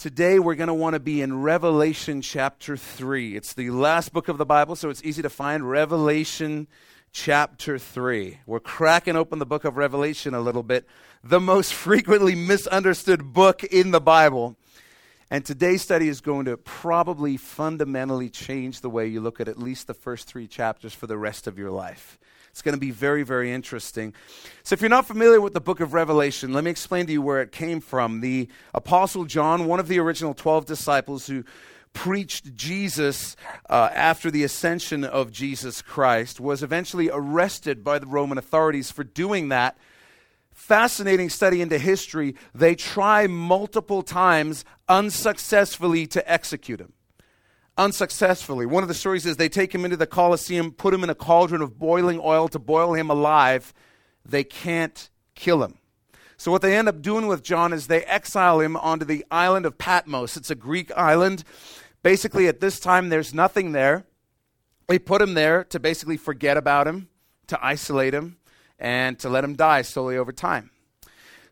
Today we're going to want to be in Revelation chapter 3. It's the last book of the Bible, so it's easy to find. Revelation chapter 3. We're cracking open the book of Revelation a little bit, the most frequently misunderstood book in the Bible. And today's study is going to probably fundamentally change the way you look at at least the first three chapters for the rest of your life. It's going to be very, very interesting. So, if you're not familiar with the book of Revelation, let me explain to you where it came from. The Apostle John, one of the original 12 disciples who preached Jesus uh, after the ascension of Jesus Christ, was eventually arrested by the Roman authorities for doing that. Fascinating study into history. They try multiple times unsuccessfully to execute him unsuccessfully. One of the stories is they take him into the Colosseum, put him in a cauldron of boiling oil to boil him alive. They can't kill him. So, what they end up doing with John is they exile him onto the island of Patmos. It's a Greek island. Basically, at this time, there's nothing there. They put him there to basically forget about him, to isolate him, and to let him die slowly over time.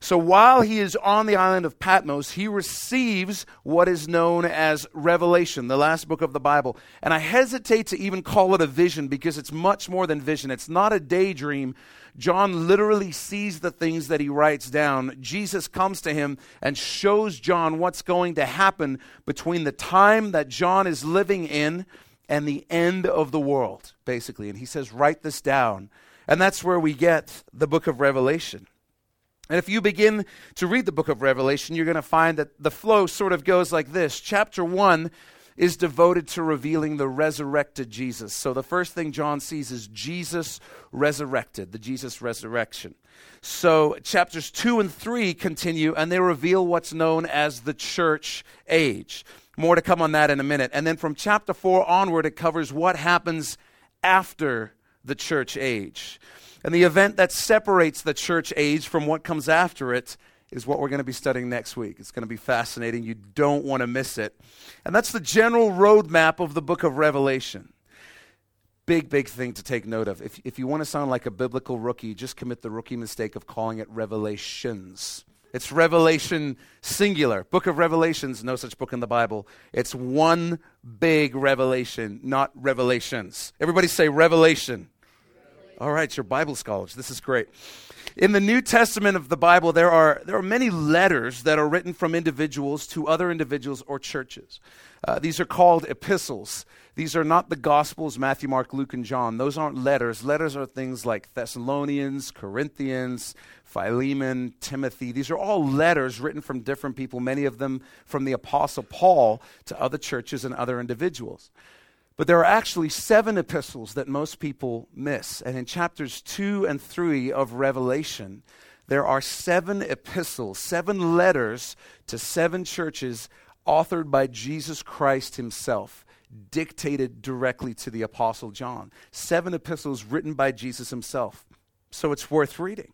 So while he is on the island of Patmos, he receives what is known as Revelation, the last book of the Bible. And I hesitate to even call it a vision because it's much more than vision. It's not a daydream. John literally sees the things that he writes down. Jesus comes to him and shows John what's going to happen between the time that John is living in and the end of the world, basically. And he says, Write this down. And that's where we get the book of Revelation. And if you begin to read the book of Revelation, you're going to find that the flow sort of goes like this. Chapter 1 is devoted to revealing the resurrected Jesus. So the first thing John sees is Jesus resurrected, the Jesus resurrection. So chapters 2 and 3 continue and they reveal what's known as the church age. More to come on that in a minute. And then from chapter 4 onward, it covers what happens after the church age. And the event that separates the church age from what comes after it is what we're going to be studying next week. It's going to be fascinating. You don't want to miss it. And that's the general roadmap of the book of Revelation. Big, big thing to take note of. If, if you want to sound like a biblical rookie, just commit the rookie mistake of calling it Revelations. It's Revelation singular. Book of Revelations, no such book in the Bible. It's one big revelation, not revelations. Everybody say revelation. All right, you're Bible scholars. This is great. In the New Testament of the Bible, there are, there are many letters that are written from individuals to other individuals or churches. Uh, these are called epistles. These are not the Gospels, Matthew, Mark, Luke, and John. Those aren't letters. Letters are things like Thessalonians, Corinthians, Philemon, Timothy. These are all letters written from different people, many of them from the Apostle Paul to other churches and other individuals. But there are actually seven epistles that most people miss. And in chapters two and three of Revelation, there are seven epistles, seven letters to seven churches authored by Jesus Christ himself, dictated directly to the Apostle John. Seven epistles written by Jesus himself. So it's worth reading.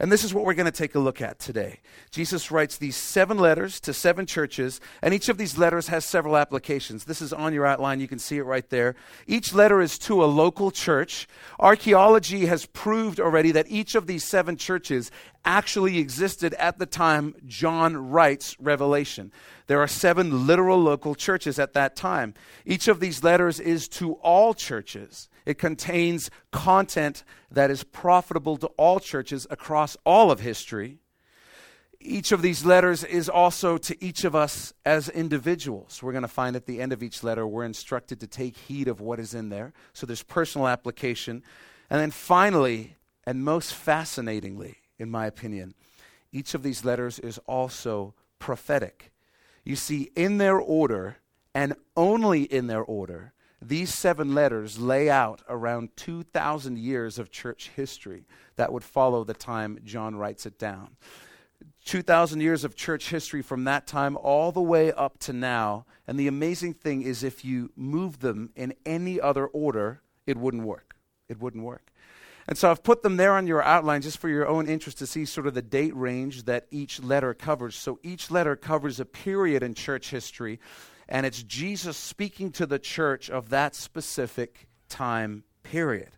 And this is what we're going to take a look at today. Jesus writes these seven letters to seven churches, and each of these letters has several applications. This is on your outline. You can see it right there. Each letter is to a local church. Archaeology has proved already that each of these seven churches actually existed at the time John writes Revelation. There are seven literal local churches at that time. Each of these letters is to all churches. It contains content that is profitable to all churches across all of history. Each of these letters is also to each of us as individuals. We're going to find at the end of each letter, we're instructed to take heed of what is in there. So there's personal application. And then finally, and most fascinatingly, in my opinion, each of these letters is also prophetic. You see, in their order, and only in their order, these seven letters lay out around 2,000 years of church history that would follow the time John writes it down. 2,000 years of church history from that time all the way up to now. And the amazing thing is, if you move them in any other order, it wouldn't work. It wouldn't work. And so I've put them there on your outline just for your own interest to see sort of the date range that each letter covers. So each letter covers a period in church history and it's Jesus speaking to the church of that specific time period.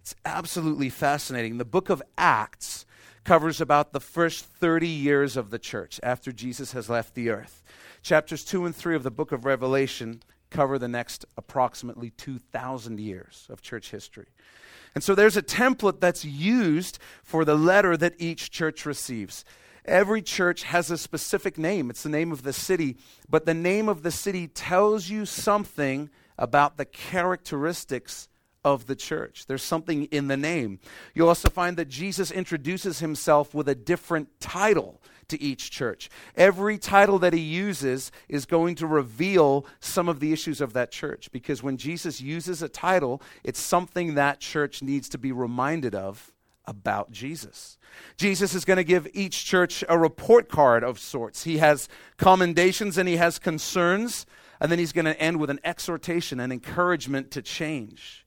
It's absolutely fascinating. The book of Acts covers about the first 30 years of the church after Jesus has left the earth. Chapters 2 and 3 of the book of Revelation cover the next approximately 2,000 years of church history. And so there's a template that's used for the letter that each church receives. Every church has a specific name. It's the name of the city, but the name of the city tells you something about the characteristics of the church. There's something in the name. You'll also find that Jesus introduces himself with a different title to each church. Every title that he uses is going to reveal some of the issues of that church because when Jesus uses a title, it's something that church needs to be reminded of about Jesus. Jesus is going to give each church a report card of sorts. He has commendations and he has concerns, and then he's going to end with an exhortation and encouragement to change.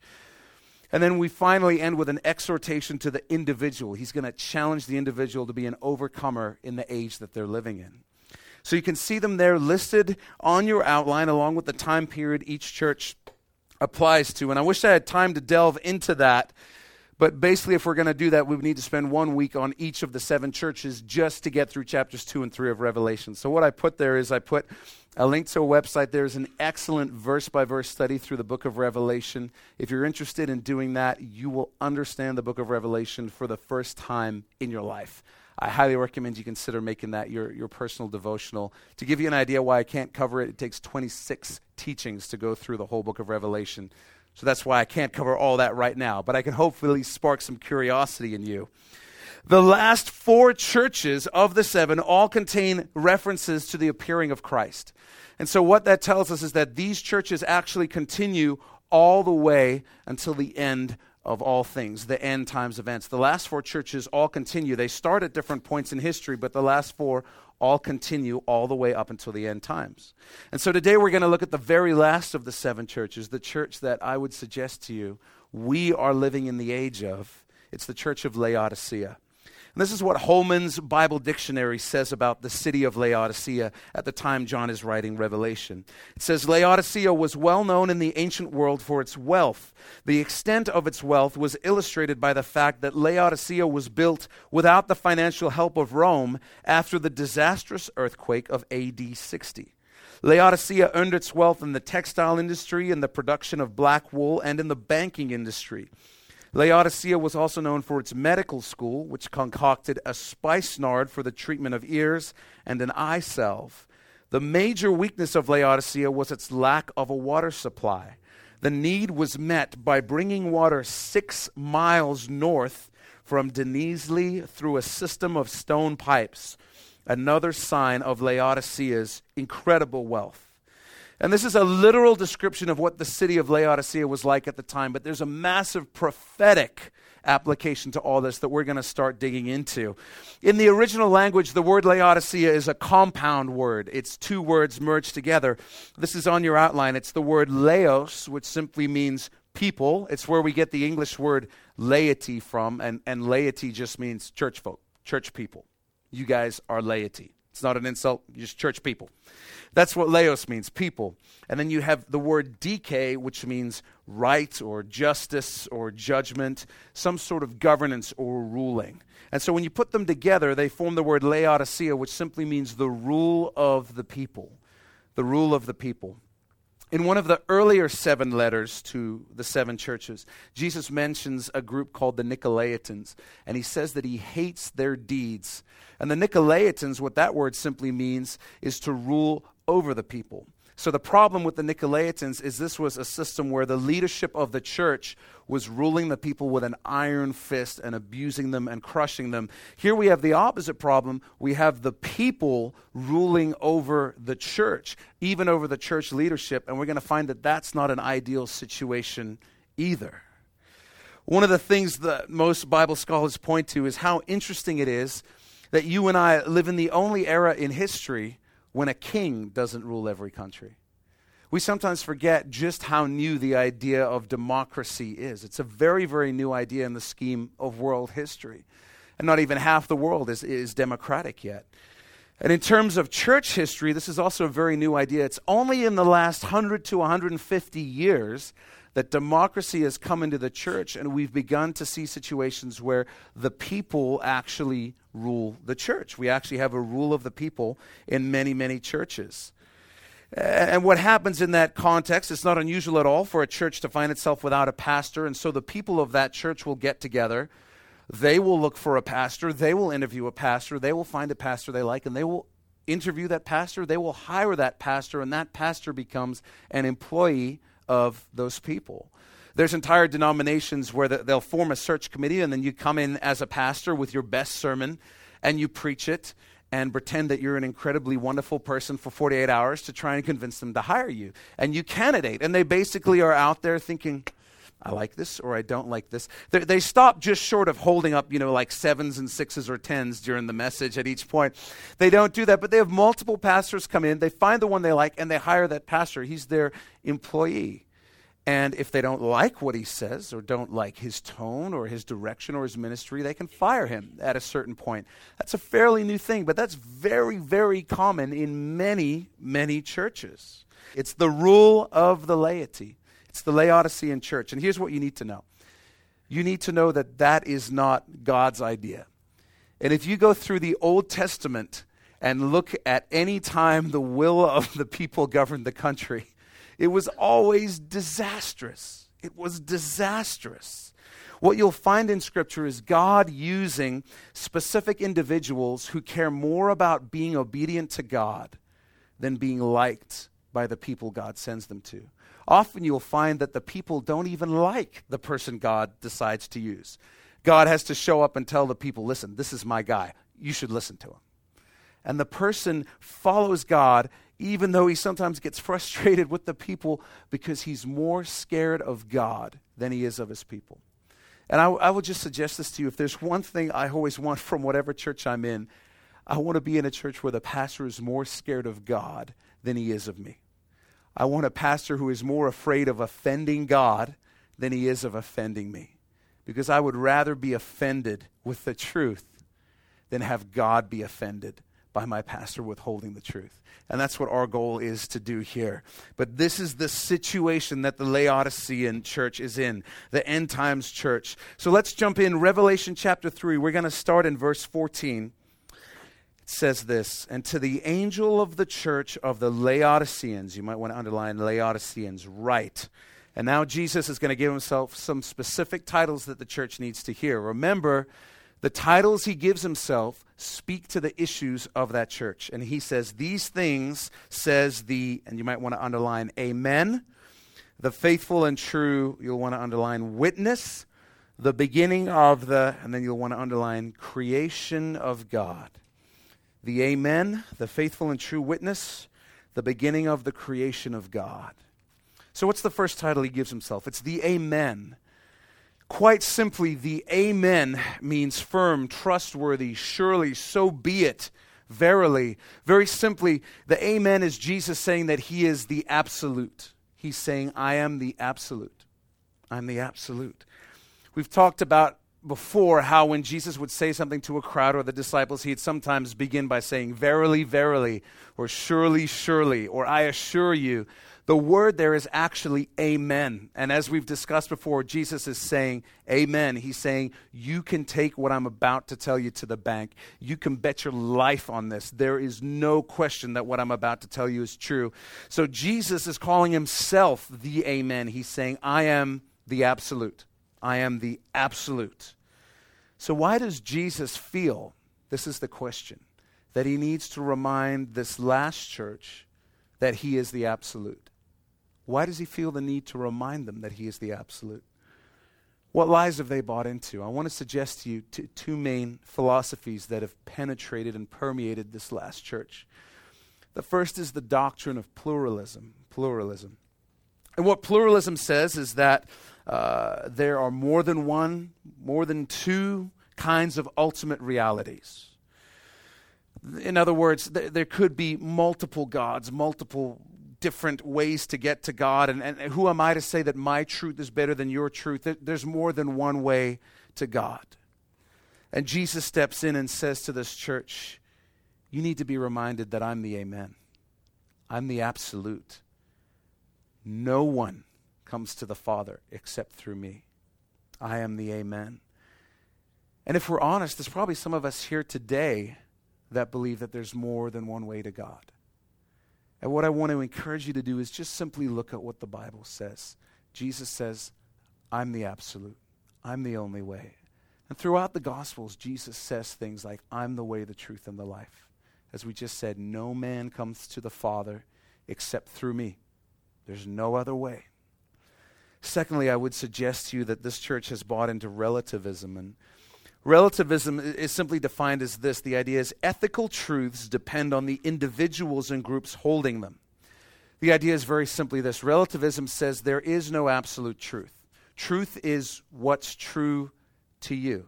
And then we finally end with an exhortation to the individual. He's going to challenge the individual to be an overcomer in the age that they're living in. So you can see them there listed on your outline along with the time period each church applies to. And I wish I had time to delve into that. But basically, if we're going to do that, we need to spend one week on each of the seven churches just to get through chapters two and three of Revelation. So, what I put there is I put a link to a website. There's an excellent verse by verse study through the book of Revelation. If you're interested in doing that, you will understand the book of Revelation for the first time in your life. I highly recommend you consider making that your, your personal devotional. To give you an idea why I can't cover it, it takes 26 teachings to go through the whole book of Revelation. So that's why I can't cover all that right now, but I can hopefully spark some curiosity in you. The last four churches of the seven all contain references to the appearing of Christ. And so, what that tells us is that these churches actually continue all the way until the end of all things, the end times events. The last four churches all continue. They start at different points in history, but the last four all continue all the way up until the end times. And so today we're going to look at the very last of the seven churches, the church that I would suggest to you we are living in the age of. It's the church of Laodicea. And this is what Holman's Bible Dictionary says about the city of Laodicea at the time John is writing Revelation. It says Laodicea was well known in the ancient world for its wealth. The extent of its wealth was illustrated by the fact that Laodicea was built without the financial help of Rome after the disastrous earthquake of AD 60. Laodicea earned its wealth in the textile industry, in the production of black wool, and in the banking industry. Laodicea was also known for its medical school, which concocted a spikenard for the treatment of ears and an eye salve. The major weakness of Laodicea was its lack of a water supply. The need was met by bringing water six miles north from Denizli through a system of stone pipes, another sign of Laodicea's incredible wealth. And this is a literal description of what the city of Laodicea was like at the time, but there's a massive prophetic application to all this that we're going to start digging into. In the original language, the word Laodicea is a compound word. It's two words merged together. This is on your outline. It's the word laos, which simply means people. It's where we get the English word laity from, and, and laity just means church folk, church people. You guys are laity. It's not an insult, you're just church people. That's what laos means, people. And then you have the word dike, which means right or justice or judgment, some sort of governance or ruling. And so when you put them together, they form the word Laodicea, which simply means the rule of the people. The rule of the people. In one of the earlier seven letters to the seven churches, Jesus mentions a group called the Nicolaitans, and he says that he hates their deeds. And the Nicolaitans, what that word simply means, is to rule over the people. So the problem with the Nicolaitans is this was a system where the leadership of the church was ruling the people with an iron fist and abusing them and crushing them. Here we have the opposite problem. We have the people ruling over the church, even over the church leadership, and we're going to find that that's not an ideal situation either. One of the things that most Bible scholars point to is how interesting it is that you and I live in the only era in history when a king doesn't rule every country. We sometimes forget just how new the idea of democracy is. It's a very, very new idea in the scheme of world history. And not even half the world is, is democratic yet. And in terms of church history, this is also a very new idea. It's only in the last 100 to 150 years that democracy has come into the church, and we've begun to see situations where the people actually rule the church. We actually have a rule of the people in many, many churches. And what happens in that context, it's not unusual at all for a church to find itself without a pastor, and so the people of that church will get together they will look for a pastor, they will interview a pastor, they will find a pastor they like, and they will interview that pastor, they will hire that pastor, and that pastor becomes an employee of those people. There's entire denominations where they'll form a search committee, and then you come in as a pastor with your best sermon and you preach it and pretend that you're an incredibly wonderful person for 48 hours to try and convince them to hire you. And you candidate, and they basically are out there thinking, I like this or I don't like this. They, they, stop just short of holding up, you know, like sevens and sixes or tens during the message at each point. They don't do that, but they have multiple pastors come in. They find the one they like and they hire that pastor. He's their employee. And if they don't like what he says or don't like his tone or his direction or his ministry, they can fire him at a certain point. That's a fairly new thing, but that's very, very common in many, many churches. It's the rule of the laity. It's the Laodicean church. And here's what you need to know you need to know that that is not God's idea. And if you go through the Old Testament and look at any time the will of the people governed the country, it was always disastrous. It was disastrous. What you'll find in Scripture is God using specific individuals who care more about being obedient to God than being liked by the people God sends them to often you'll find that the people don't even like the person God decides to use. God has to show up and tell the people, listen, this is my guy. You should listen to him. And the person follows God even though he sometimes gets frustrated with the people because he's more scared of God than he is of his people. And I, I would just suggest this to you if there's one thing I always want from whatever church I'm in, I want to be in a church where the pastor is more scared of God than he is of me. I want a pastor who is more afraid of offending God than he is of offending me. Because I would rather be offended with the truth than have God be offended by my pastor withholding the truth. And that's what our goal is to do here. But this is the situation that the Laodicean church is in, the end times church. So let's jump in. Revelation chapter 3. We're going to start in verse 14 It says this, and to the angel of the church of the Laodiceans, you might want to underline Laodiceans, write. And now Jesus is going to give himself some specific titles that the church needs to hear. Remember, the titles he gives himself speak to the issues of that church. And he says, These things says the, and you might want to underline, Amen, the faithful and true, you'll want to underline, witness, the beginning of the, and then you'll want to underline, creation of God the Amen, the faithful and true witness, the beginning of the creation of God. So, what's the first title he gives himself? It's the Amen. Quite simply, the Amen means firm, trustworthy, surely, so be it, verily. Very simply, the Amen is Jesus saying that he is the absolute. He's saying, I am the absolute. I'm the absolute. We've talked about before how when Jesus would say something to a crowd or the disciples, he'd sometimes begin by saying, Verily, verily, or surely, surely, or I assure you. The word there is actually amen. And as we've discussed before, Jesus is saying amen. He's saying, You can take what I'm about to tell you to the bank. You can bet your life on this. There is no question that what I'm about to tell you is true. So Jesus is calling himself the amen. He's saying, I am the absolute. I am the absolute. So, why does Jesus feel, this is the question, that he needs to remind this last church that he is the absolute? Why does he feel the need to remind them that he is the absolute? What lies have they bought into? I want to suggest to you t- two main philosophies that have penetrated and permeated this last church. The first is the doctrine of pluralism. Pluralism. And what pluralism says is that uh, there are more than one, more than two kinds of ultimate realities. In other words, th- there could be multiple gods, multiple different ways to get to God. And, and who am I to say that my truth is better than your truth? There's more than one way to God. And Jesus steps in and says to this church, you need to be reminded that I'm the Amen. I'm the absolute. No one comes to the Father except through me. I am the Amen. And if we're honest, there's probably some of us here today that believe that there's more than one way to God. And what I want to encourage you to do is just simply look at what the Bible says. Jesus says, I'm the absolute, I'm the only way. And throughout the Gospels, Jesus says things like, I'm the way, the truth, and the life. As we just said, no man comes to the Father except through me. There's no other way. Secondly, I would suggest to you that this church has bought into relativism. And relativism is simply defined as this the idea is ethical truths depend on the individuals and groups holding them. The idea is very simply this relativism says there is no absolute truth. Truth is what's true to you.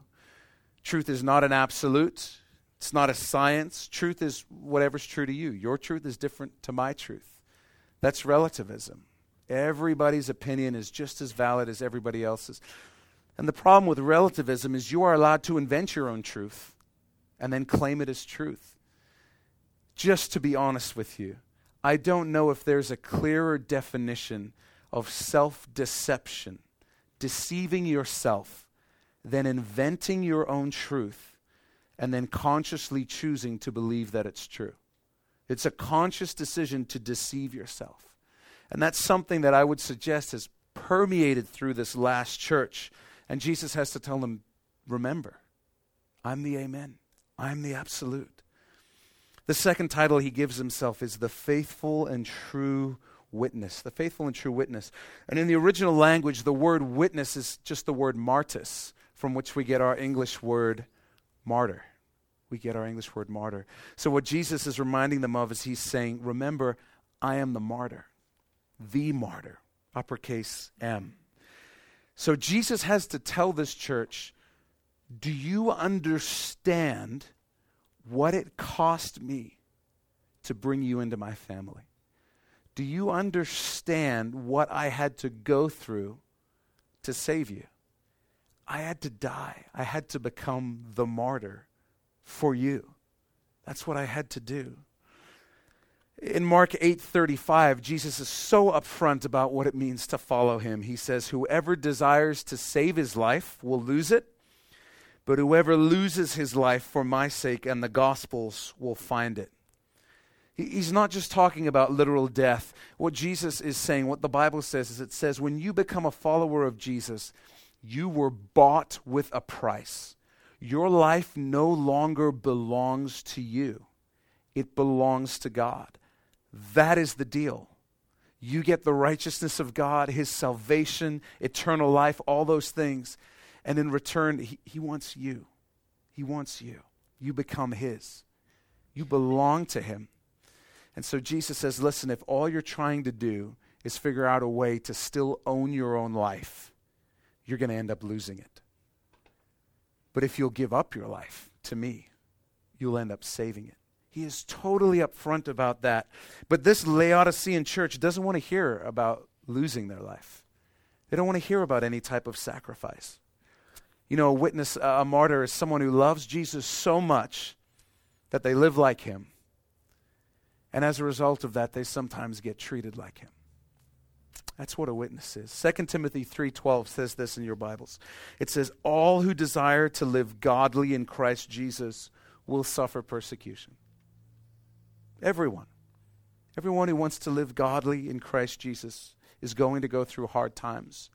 Truth is not an absolute, it's not a science. Truth is whatever's true to you. Your truth is different to my truth. That's relativism. Everybody's opinion is just as valid as everybody else's. And the problem with relativism is you are allowed to invent your own truth and then claim it as truth. Just to be honest with you, I don't know if there's a clearer definition of self deception, deceiving yourself, than inventing your own truth and then consciously choosing to believe that it's true. It's a conscious decision to deceive yourself. And that's something that I would suggest has permeated through this last church. And Jesus has to tell them, remember, I'm the Amen, I'm the absolute. The second title he gives himself is the faithful and true witness. The faithful and true witness. And in the original language, the word witness is just the word martus, from which we get our English word martyr. We get our English word martyr. So, what Jesus is reminding them of is he's saying, Remember, I am the martyr the martyr, uppercase M. So Jesus has to tell this church do you understand what it cost me to bring you into my family? Do you understand what I had to go through to save you? I had to die. I had to become the martyr for you. That's what I had to do. In Mark 8:35, Jesus is so upfront about what it means to follow him. He says, "Whoever desires to save his life will lose it, but whoever loses his life for my sake and the gospel's will find it." He's not just talking about literal death. What Jesus is saying, what the Bible says, is it says, when you become a follower of Jesus, you were bought with a price. Your life no longer belongs to you, it belongs to God. That is the deal. You get the righteousness of God, His salvation, eternal life, all those things. And in return, He, he wants you. He wants you. You become His. You belong to Him. And so Jesus says, listen, if all you're trying to do is figure out a way to still own your own life, you're going to end up losing it. But if you'll give up your life to me, you'll end up saving it. He is totally upfront about that. But this Laodicean church doesn't want to hear about losing their life. They don't want to hear about any type of sacrifice. You know, a witness, a martyr, is someone who loves Jesus so much that they live like him. And as a result of that, they sometimes get treated like him. That's what a witness is. 2 Timothy 3:12 says this in your Bibles. It says all who desire to live godly in Christ Jesus will suffer persecution. Everyone. Everyone who wants to live godly in Christ Jesus is going to go through hard times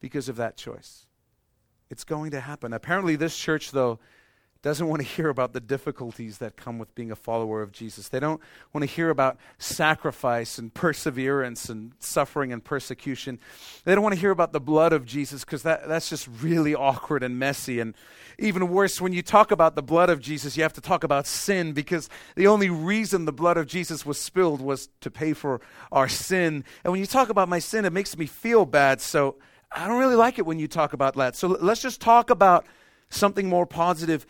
because of that choice. It's going to happen. Apparently, this church, though, doesn't want to hear about the difficulties that come with being a follower of Jesus. They don't want to hear about sacrifice and perseverance and suffering and persecution. They don't want to hear about the blood of Jesus because that, that's just really awkward and messy. And even worse, when you talk about the blood of Jesus, you have to talk about sin because the only reason the blood of Jesus was spilled was to pay for our sin. And when you talk about my sin, it makes me feel bad. So I don't really like it when you talk about that. So let's just talk about something more positive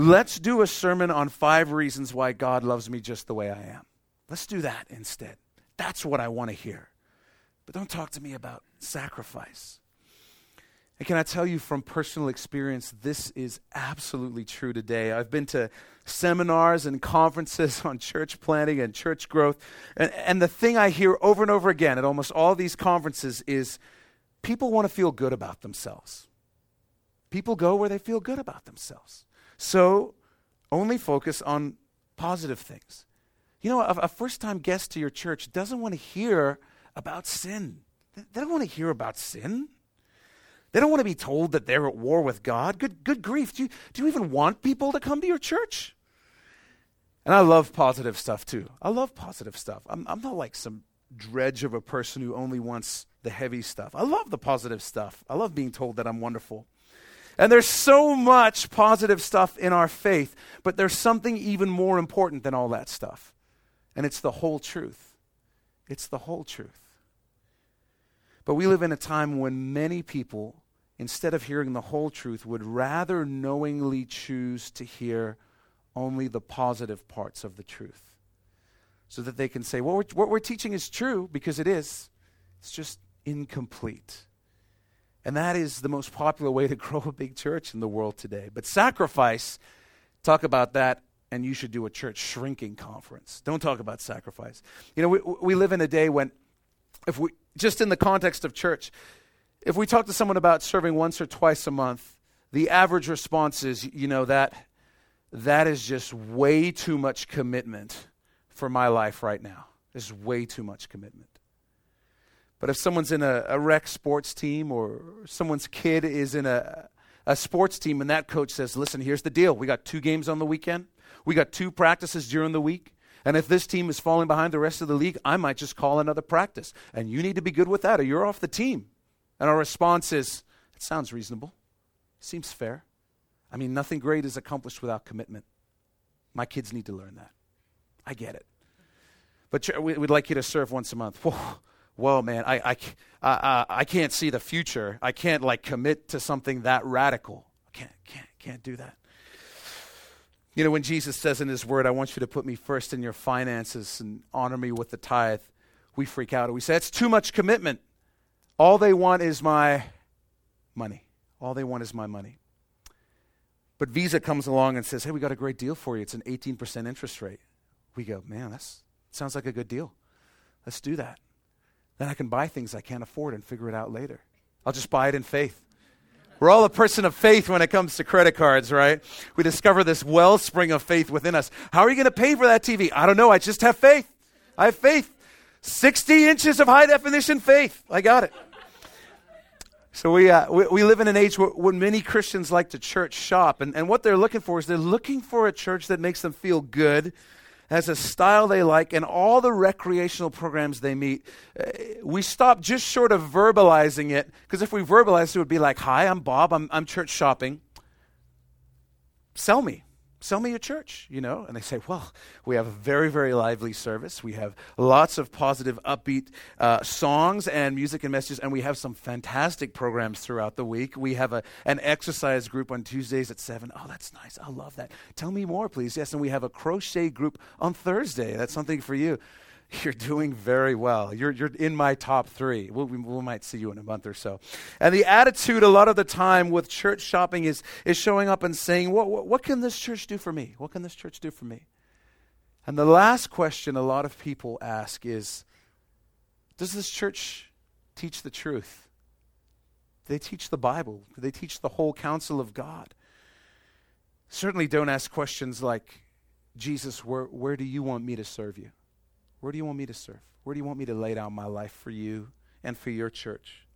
Let's do a sermon on five reasons why God loves me just the way I am. Let's do that instead. That's what I want to hear. But don't talk to me about sacrifice. And can I tell you from personal experience, this is absolutely true today. I've been to seminars and conferences on church planting and church growth. And, and the thing I hear over and over again at almost all these conferences is people want to feel good about themselves. People go where they feel good about themselves. So only focus on positive things. You know, a, a first time guest to your church doesn't want to hear about sin. They don't want to hear about sin. They don't want to be told that they're at war with God. Good, good grief. Do you, do you even want people to come to your church? And I love positive stuff too. I love positive stuff. I'm, I'm not like some dredge of a person who only wants the heavy stuff. I love the positive stuff. I love being told that I'm wonderful. And there's so much positive stuff in our faith, but there's something even more important than all that stuff. And it's the whole truth. It's the whole truth. But we live in a time when many people, instead of hearing the whole truth, would rather knowingly choose to hear only the positive parts of the truth. So that they can say, well, we're, what we're teaching is true because it is. It's just incomplete. And that is the most popular way to grow a big church in the world today. But sacrifice, talk about that, and you should do a church shrinking conference. Don't talk about sacrifice. You know, we, we live in a day when, if we, just in the context of church, if we talk to someone about serving once or twice a month, the average response is, you know, that that is just way too much commitment for my life right now. There's way too much commitment. But if someone's in a, a rec sports team or someone's kid is in a, a sports team and that coach says, listen, here's the deal. We got two games on the weekend, we got two practices during the week. And if this team is falling behind the rest of the league, I might just call another practice. And you need to be good with that or you're off the team. And our response is, it sounds reasonable. Seems fair. I mean, nothing great is accomplished without commitment. My kids need to learn that. I get it. But we'd like you to serve once a month. Whoa, whoa man, I, I, uh, I can't see the future. I can't like commit to something that radical. I can't, can't, can't do that. You know, when Jesus says in his word, I want you to put me first in your finances and honor me with the tithe, we freak out. We say, that's too much commitment. All they want is my money. All they want is my money. But Visa comes along and says, hey, we got a great deal for you. It's an 18% interest rate. We go, man, that sounds like a good deal. Let's do that. Then I can buy things I can't afford and figure it out later. I'll just buy it in faith. We're all a person of faith when it comes to credit cards, right? We discover this wellspring of faith within us. How are you going to pay for that TV? I don't know. I just have faith. I have faith. 60 inches of high definition faith. I got it. So we, uh, we, we, live in an age where, many Christians like to church shop. And, and what they're looking for is they're looking for a church that makes them feel good, has a style they like, and all the recreational programs they meet. Uh, we stop just short of verbalizing it, because if we verbalized it, it would be like, Hi, I'm Bob, I'm, I'm church shopping. Sell me sell me your church, you know? And they say, well, we have a very, very lively service. We have lots of positive, upbeat uh, songs and music and messages, and we have some fantastic programs throughout the week. We have a, an exercise group on Tuesdays at 7. Oh, that's nice. I love that. Tell me more, please. Yes, and we have a crochet group on Thursday. That's something for you. You're doing very well. You're, you're in my top three. We'll, we, we might see you in a month or so. And the attitude a lot of the time with church shopping is, is showing up and saying, what, what, what can this church do for me? What can this church do for me? And the last question a lot of people ask is Does this church teach the truth? They teach the Bible? They teach the whole counsel of God? Certainly don't ask questions like, Jesus, where, where do you want me to serve you? Where do you want me to serve? Where do you want me to lay down my life for you and for your church?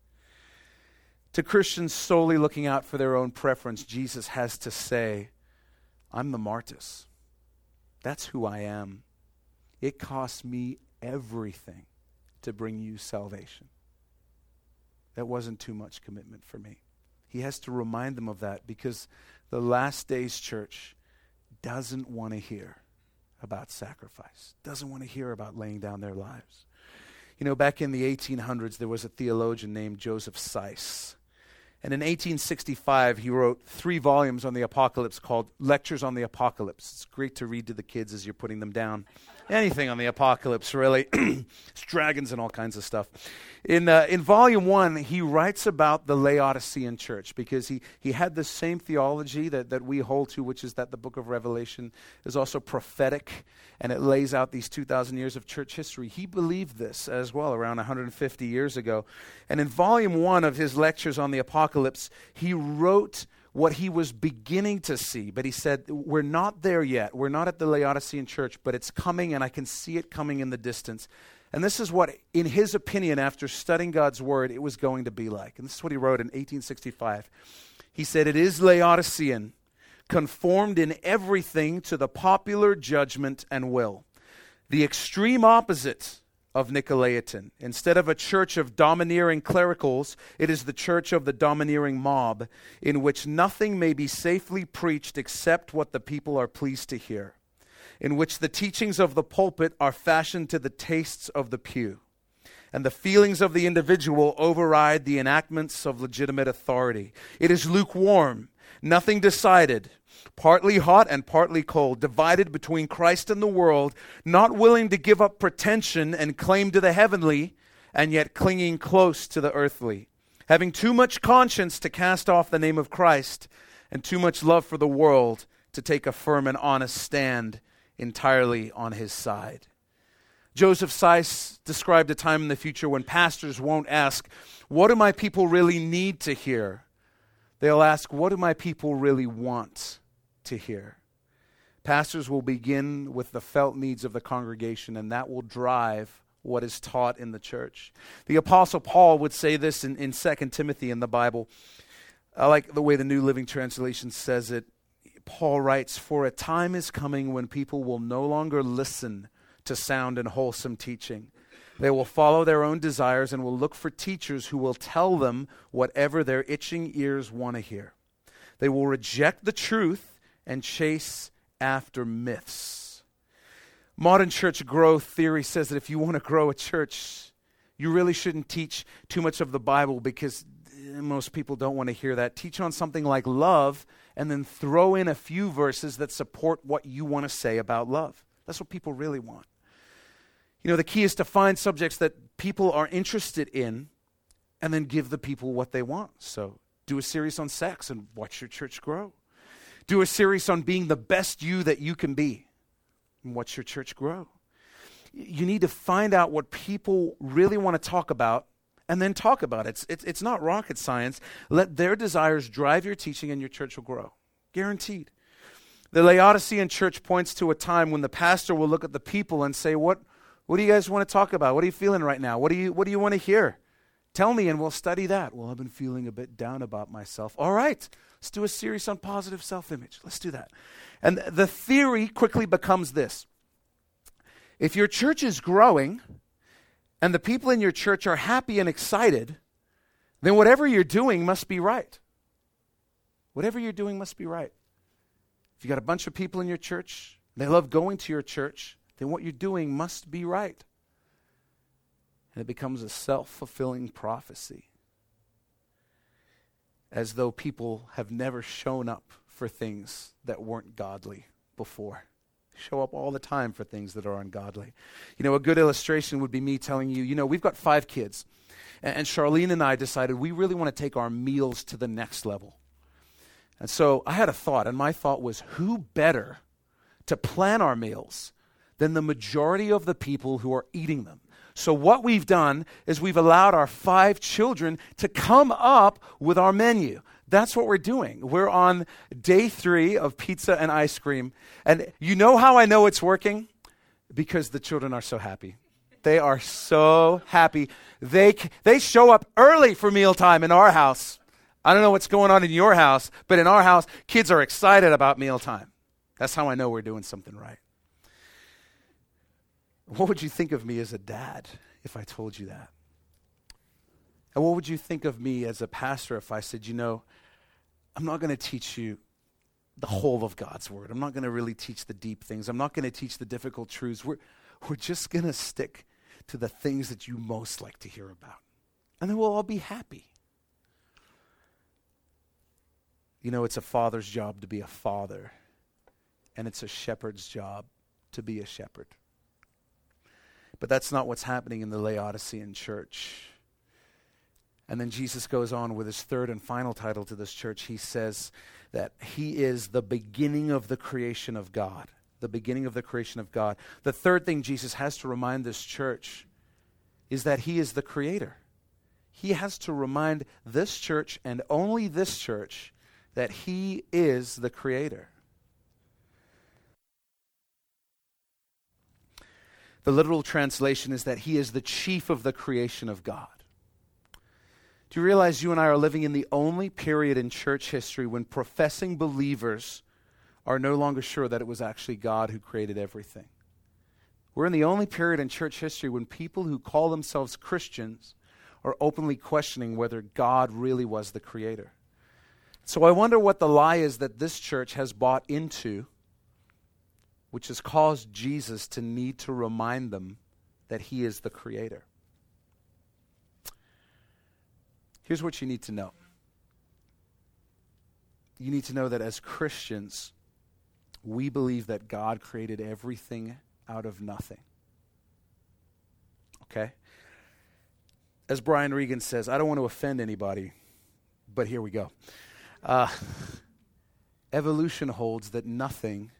To Christians solely looking out for their own preference, Jesus has to say, I'm the Martus. That's who I am. It costs me everything to bring you salvation. That wasn't too much commitment for me. He has to remind them of that because the last days church doesn't want to hear about sacrifice, doesn't want to hear about laying down their lives. You know, back in the 1800s, there was a theologian named Joseph Seiss. And in 1865, he wrote three volumes on the apocalypse called Lectures on the Apocalypse. It's great to read to the kids as you're putting them down anything on the apocalypse, really. it's dragons and all kinds of stuff. In, uh, in volume one, he writes about the Laodicean church because he, he had the same theology that, that we hold to, which is that the book of Revelation is also prophetic and it lays out these 2,000 years of church history. He believed this as well around 150 years ago. And in volume one of his lectures on the apocalypse, he wrote what he was beginning to see. But he said, We're not there yet. We're not at the Laodicean church, but it's coming, and I can see it coming in the distance. And this is what, in his opinion, after studying God's word, it was going to be like. And this is what he wrote in 1865. He said, It is Laodicean, conformed in everything to the popular judgment and will. The extreme opposite of Nicolaitan. Instead of a church of domineering clericals, it is the church of the domineering mob, in which nothing may be safely preached except what the people are pleased to hear, in which the teachings of the pulpit are fashioned to the tastes of the pew, and the feelings of the individual override the enactments of legitimate authority. It is lukewarm, nothing decided partly hot and partly cold, divided between Christ and the world, not willing to give up pretension and claim to the heavenly, and yet clinging close to the earthly, having too much conscience to cast off the name of Christ, and too much love for the world to take a firm and honest stand entirely on his side. Joseph Seiss described a time in the future when pastors won't ask, What do my people really need to hear? They'll ask, What do my people really want? to hear. Pastors will begin with the felt needs of the congregation, and that will drive what is taught in the church. The Apostle Paul would say this in, in 2 Timothy in the Bible. I like the way the New Living Translation says it. Paul writes, For a time is coming when people will no longer listen to sound and wholesome teaching. They will follow their own desires and will look for teachers who will tell them whatever their itching ears want to hear. They will reject the truth and chase after myths. Modern church growth theory says that if you want to grow a church, you really shouldn't teach too much of the Bible because eh, most people don't want to hear that. Teach on something like love and then throw in a few verses that support what you want to say about love. That's what people really want. You know, the key is to find subjects that people are interested in and then give the people what they want. So, do a series on sex and watch your church grow do a series on being the best you that you can be and watch your church grow. You need to find out what people really want to talk about and then talk about it. It's, it's, it's not rocket science. Let their desires drive your teaching and your church will grow. Guaranteed. The Laodicean church points to a time when the pastor will look at the people and say, What, what do you guys want to talk about? What are you feeling right now? What do you, what do you want to hear? Tell me and we'll study that. Well, I've been feeling a bit down about myself. All right. Let's do a series on positive self image. Let's do that. And the theory quickly becomes this if your church is growing and the people in your church are happy and excited, then whatever you're doing must be right. Whatever you're doing must be right. If you got a bunch of people in your church, they love going to your church, then what you're doing must be right. And it becomes a self fulfilling prophecy as though people have never shown up for things that weren't godly before. Show up all the time for things that are ungodly. You know, a good illustration would be me telling you, you know, we've got five kids. And Charlene and I decided we really want to take our meals to the next level. And so I had a thought, and my thought was who better to plan our meals than the majority of the people who are eating them? So, what we've done is we've allowed our five children to come up with our menu. That's what we're doing. We're on day three of pizza and ice cream. And you know how I know it's working? Because the children are so happy. They are so happy. They, they show up early for mealtime in our house. I don't know what's going on in your house, but in our house, kids are excited about mealtime. That's how I know we're doing something right. What would you think of me as a dad if I told you that? And what would you think of me as a pastor if I said, you know, I'm not going to teach you the whole of God's word. I'm not going to really teach the deep things. I'm not going to teach the difficult truths. We're, we're just going to stick to the things that you most like to hear about. And then we'll all be happy. You know, it's a father's job to be a father, and it's a shepherd's job to be a shepherd. But that's not what's happening in the Laodicean church. And then Jesus goes on with his third and final title to this church. He says that he is the beginning of the creation of God. The beginning of the creation of God. The third thing Jesus has to remind this church is that he is the creator. He has to remind this church and only this church that he is the creator. The literal translation is that he is the chief of the creation of God. Do you realize you and I are living in the only period in church history when professing believers are no longer sure that it was actually God who created everything? We're in the only period in church history when people who call themselves Christians are openly questioning whether God really was the creator. So I wonder what the lie is that this church has bought into, which has caused Jesus to need to remind them that he is the creator. Here's what you need to know you need to know that as Christians, we believe that God created everything out of nothing. Okay? As Brian Regan says, I don't want to offend anybody, but here we go. Uh, evolution holds that nothing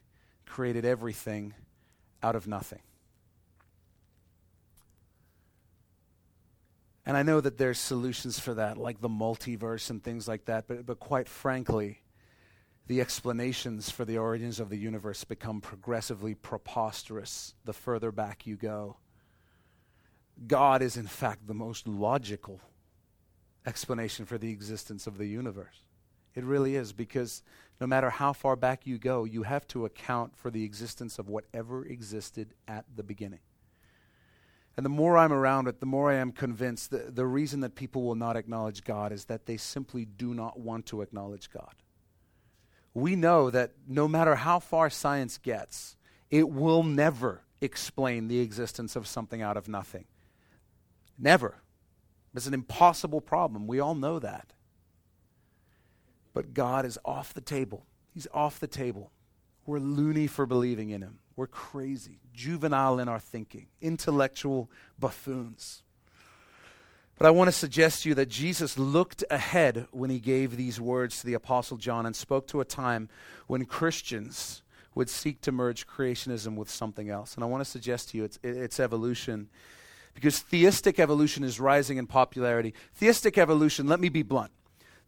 created everything out of nothing. And I know that there's solutions for that, like the multiverse and things like that, but, but quite frankly, the explanations for the origins of the universe become progressively preposterous the further back you go. God is, in fact, the most logical explanation for the existence of the universe. It really is, because no matter how far back you go, you have to account for the existence of whatever existed at the beginning. And the more I'm around it, the more I am convinced that the reason that people will not acknowledge God is that they simply do not want to acknowledge God. We know that no matter how far science gets, it will never explain the existence of something out of nothing. Never. It's an impossible problem. We all know that. But God is off the table. He's off the table. We're loony for believing in Him. We're crazy, juvenile in our thinking, intellectual buffoons. But I want to suggest to you that Jesus looked ahead when he gave these words to the Apostle John and spoke to a time when Christians would seek to merge creationism with something else. And I want to suggest to you it's, it's evolution. Because theistic evolution is rising in popularity. Theistic evolution, let me be blunt.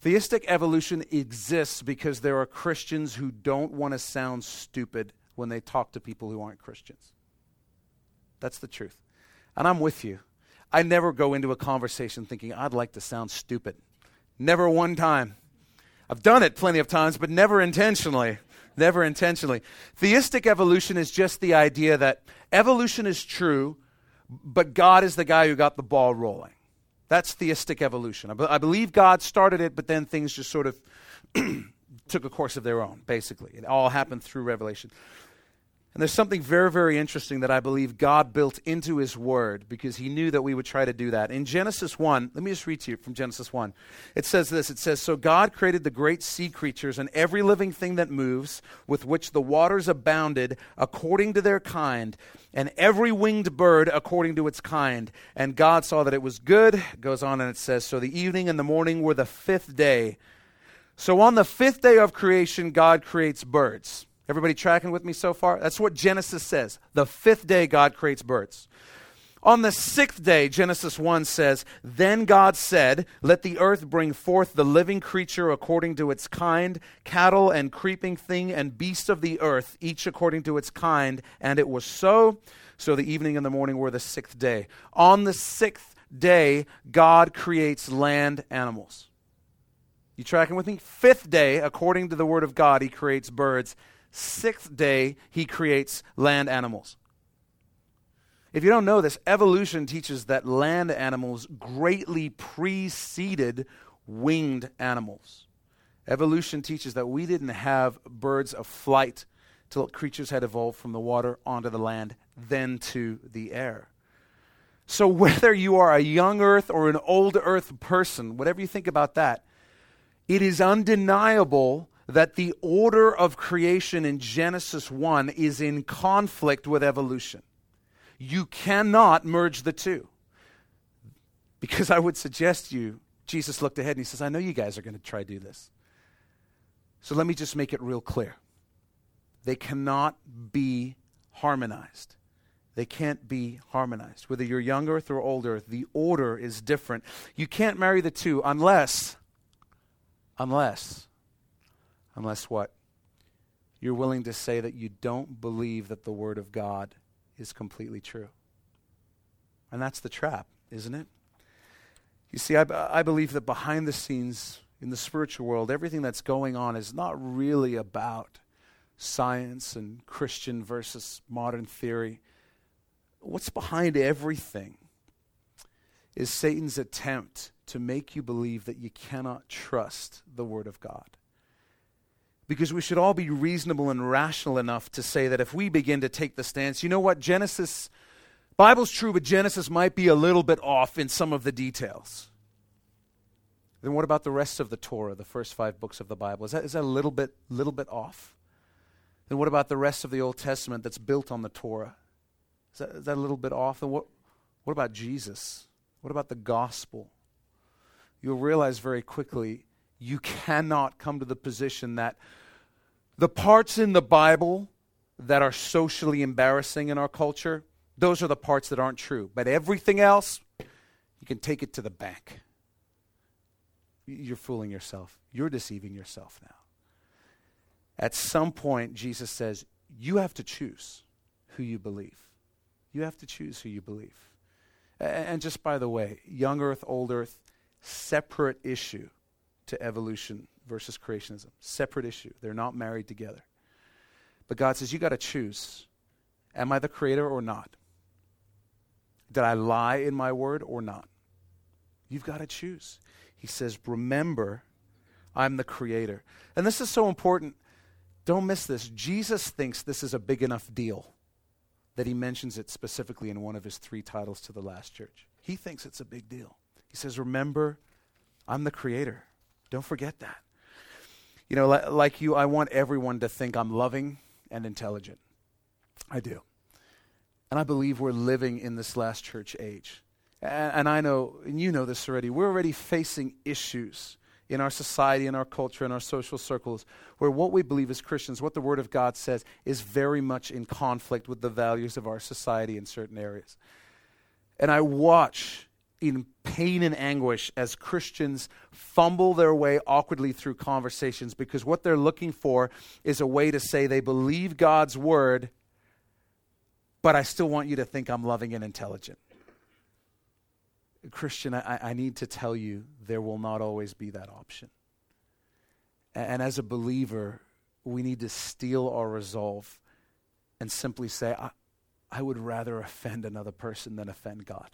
Theistic evolution exists because there are Christians who don't want to sound stupid when they talk to people who aren't Christians. That's the truth. And I'm with you. I never go into a conversation thinking, I'd like to sound stupid. Never one time. I've done it plenty of times, but never intentionally. Never intentionally. Theistic evolution is just the idea that evolution is true, but God is the guy who got the ball rolling. That's theistic evolution. I, be- I believe God started it, but then things just sort of took a course of their own, basically. It all happened through revelation. And there's something very, very interesting that I believe God built into His Word because He knew that we would try to do that. In Genesis 1, let me just read to you from Genesis 1. It says this It says, So God created the great sea creatures and every living thing that moves, with which the waters abounded, according to their kind, and every winged bird according to its kind. And God saw that it was good. It goes on and it says, So the evening and the morning were the fifth day. So on the fifth day of creation, God creates birds. Everybody tracking with me so far? That's what Genesis says. The fifth day, God creates birds. On the sixth day, Genesis 1 says, Then God said, Let the earth bring forth the living creature according to its kind, cattle and creeping thing and beast of the earth, each according to its kind. And it was so. So the evening and the morning were the sixth day. On the sixth day, God creates land animals. You tracking with me? Fifth day, according to the word of God, he creates birds sixth day, he creates land animals. If you don't know this, evolution teaches that land animals greatly preceded winged animals. Evolution teaches that we didn't have birds of flight till creatures had evolved from the water onto the land, then to the air. So, whether you are a young earth or an old earth person, whatever you think about that, it is undeniable that the order of creation in Genesis 1 is in conflict with evolution. You cannot merge the two. Because I would suggest you, Jesus looked ahead and he says, I know you guys are going to try to do this. So let me just make it real clear. They cannot be harmonized. They can't be harmonized. Whether you're young earth or old earth, the order is different. You can't marry the two unless, unless, unless what? You're willing to say that you don't believe that the Word of God is completely true. And that's the trap, isn't it? You see, I, I believe that behind the scenes in the spiritual world, everything that's going on is not really about science and Christian versus modern theory what's behind everything is Satan's attempt to make you believe that you cannot trust the Word of God. Because we should all be reasonable and rational enough to say that if we begin to take the stance, you know what, Genesis, Bible's true, but Genesis might be a little bit off in some of the details. Then what about the rest of the Torah, the first five books of the Bible? Is that, is that a little bit, little bit off? Then what about the rest of the Old Testament that's built on the Torah? Is that, is that a little bit off? And what, what about Jesus? What about the gospel? You'll realize very quickly you cannot come to the position that the parts in the Bible that are socially embarrassing in our culture, those are the parts that aren't true. But everything else, you can take it to the bank. You're fooling yourself. You're deceiving yourself now. At some point, Jesus says, you have to choose who you believe. You have to choose who you believe. And just by the way, young earth, old earth, separate issue to evolution versus creationism. Separate issue. They're not married together. But God says, you got to choose. Am I the creator or not? Did I lie in my word or not? You've got to choose. He says, remember, I'm the creator. And this is so important. Don't miss this. Jesus thinks this is a big enough deal that he mentions it specifically in one of his three titles to the last church. He thinks it's a big deal. He says, Remember, I'm the creator. Don't forget that. You know, li- like you, I want everyone to think I'm loving and intelligent. I do. And I believe we're living in this last church age. And, and I know, and you know this already, we're already facing issues in our society, in our culture, in our social circles, where what we believe as Christians, what the Word of God says, is very much in conflict with the values of our society in certain areas. And I watch in pain and anguish as Christians fumble their way awkwardly through conversations because what they're looking for is a way to say they believe God's Word, but I still want you to think I'm loving and intelligent. Christian, I, I need to tell you there will not always be that option. And, as a believer, we need to steel our resolve and simply say, I, I would rather offend another person than offend God.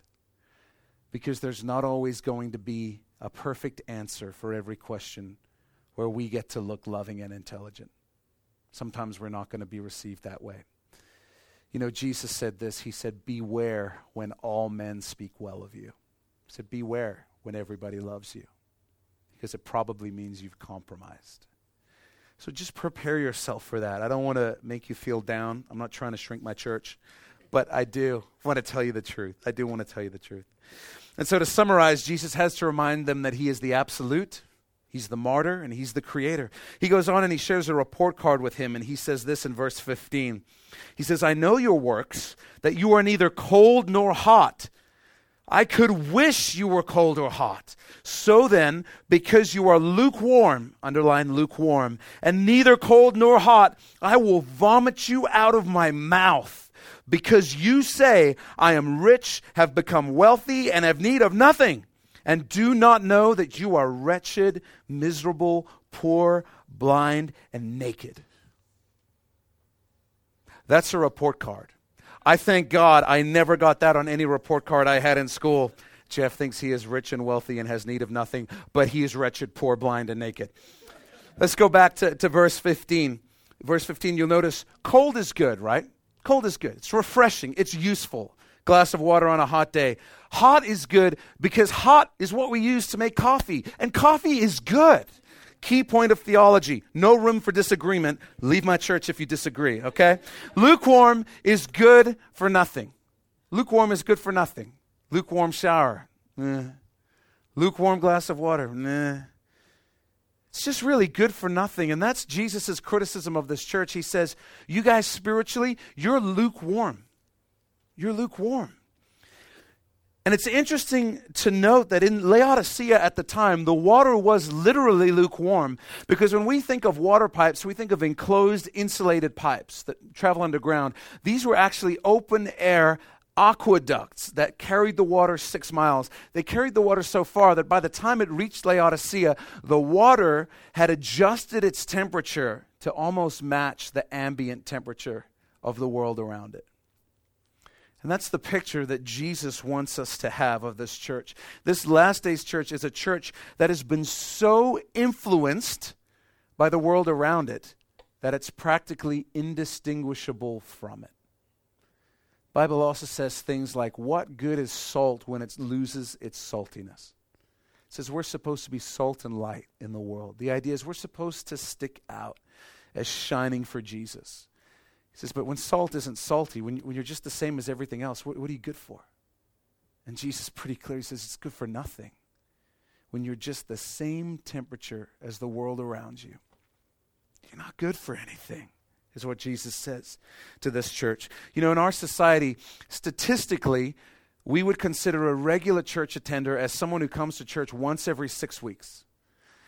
Because there's not always going to be a perfect answer for every question where we get to look loving and intelligent. Sometimes we're not going to be received that way. You know, Jesus said this He said, Beware when all men speak well of you He said, Beware when everybody loves you, because it probably means you've compromised. So just prepare yourself for that. I don't want to make you feel down. I'm not trying to shrink my church, but I do want to tell you the truth. I do want to tell you the truth. And so to summarize, Jesus has to remind them that he is the absolute, he's the martyr, and he's the creator. He goes on and he shares a report card with him, and he says this in verse 15. He says, I know your works, that you are neither cold nor hot. I could wish you were cold or hot. So then, because you are lukewarm, underline lukewarm, and neither cold nor hot, I will vomit you out of my mouth. Because you say, I am rich, have become wealthy, and have need of nothing, and do not know that you are wretched, miserable, poor, blind, and naked. That's a report card. I thank God I never got that on any report card I had in school. Jeff thinks he is rich and wealthy and has need of nothing, but he is wretched, poor, blind, and naked. Let's go back to, to verse 15. Verse 15, you'll notice cold is good, right? Cold is good. It's refreshing. It's useful. Glass of water on a hot day. Hot is good because hot is what we use to make coffee, and coffee is good. Key point of theology. No room for disagreement. Leave my church if you disagree, okay? Lukewarm is good for nothing. Lukewarm is good for nothing. Lukewarm shower. Eh. Lukewarm glass of water. Nah. It's just really good for nothing. And that's Jesus' criticism of this church. He says, You guys spiritually, you're lukewarm. You're lukewarm. And it's interesting to note that in Laodicea at the time, the water was literally lukewarm because when we think of water pipes, we think of enclosed, insulated pipes that travel underground. These were actually open air aqueducts that carried the water six miles. They carried the water so far that by the time it reached Laodicea, the water had adjusted its temperature to almost match the ambient temperature of the world around it. And that's the picture that Jesus wants us to have of this church. This last days church is a church that has been so influenced by the world around it that it's practically indistinguishable from it. Bible also says things like what good is salt when it loses its saltiness? It says we're supposed to be salt and light in the world. The idea is we're supposed to stick out as shining for Jesus. He says, but when salt isn't salty, when, when you're just the same as everything else, what, what are you good for? And Jesus pretty clear. He says, it's good for nothing. When you're just the same temperature as the world around you, you're not good for anything, is what Jesus says to this church. You know, in our society, statistically, we would consider a regular church attender as someone who comes to church once every six weeks.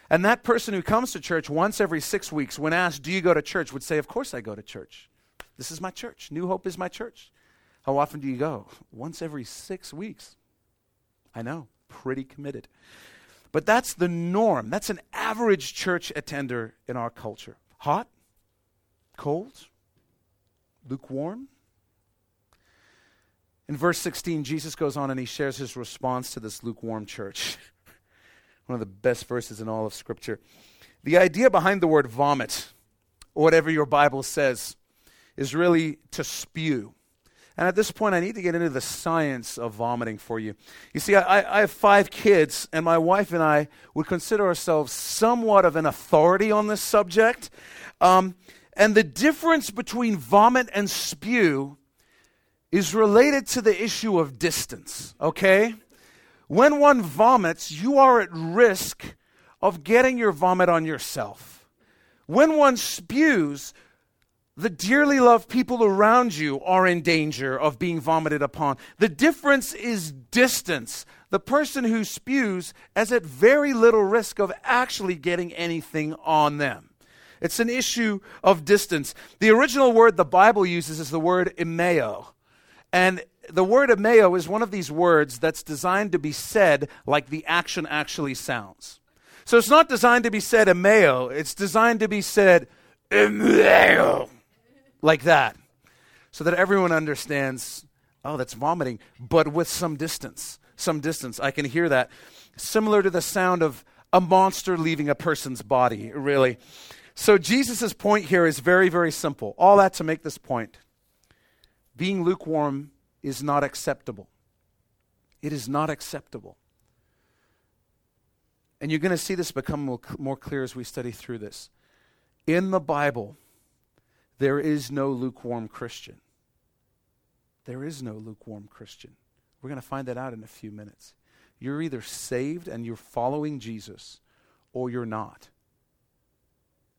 And that person who comes to church once every six weeks, when asked, Do you go to church? would say, Of course I go to church. This is my church. New Hope is my church. How often do you go? Once every six weeks. I know, pretty committed. But that's the norm. That's an average church attender in our culture. Hot? Cold? Lukewarm? In verse 16, Jesus goes on and he shares his response to this lukewarm church. One of the best verses in all of Scripture. The idea behind the word vomit, or whatever your Bible says, is really to spew. And at this point, I need to get into the science of vomiting for you. You see, I, I, have five kids, and my wife and I would consider ourselves somewhat of an authority on this subject. Um, and the difference between vomit and spew is related to the issue of distance, okay? When one vomits, you are at risk of getting your vomit on yourself. When one spews, the dearly loved people around you are in danger of being vomited upon. The difference is distance. The person who spews is at very little risk of actually getting anything on them. It's an issue of distance. The original word the Bible uses is the word emeo. And the word emeo is one of these words that's designed to be said like the action actually sounds. So it's not designed to be said emeo, it's designed to be said emeo like that so that everyone understands oh, that's vomiting, but with some distance. Some distance. I can hear that. Similar to the sound of a monster leaving a person's body, really. So Jesus' point here is very, very simple. All that to make this point. Being lukewarm is not acceptable. It is not acceptable. And you're going to see this become more, clear as we study through this. In the Bible, there is no lukewarm Christian. There is no lukewarm Christian. We're going to find that out in a few minutes. You're either saved and you're following Jesus, or you're not.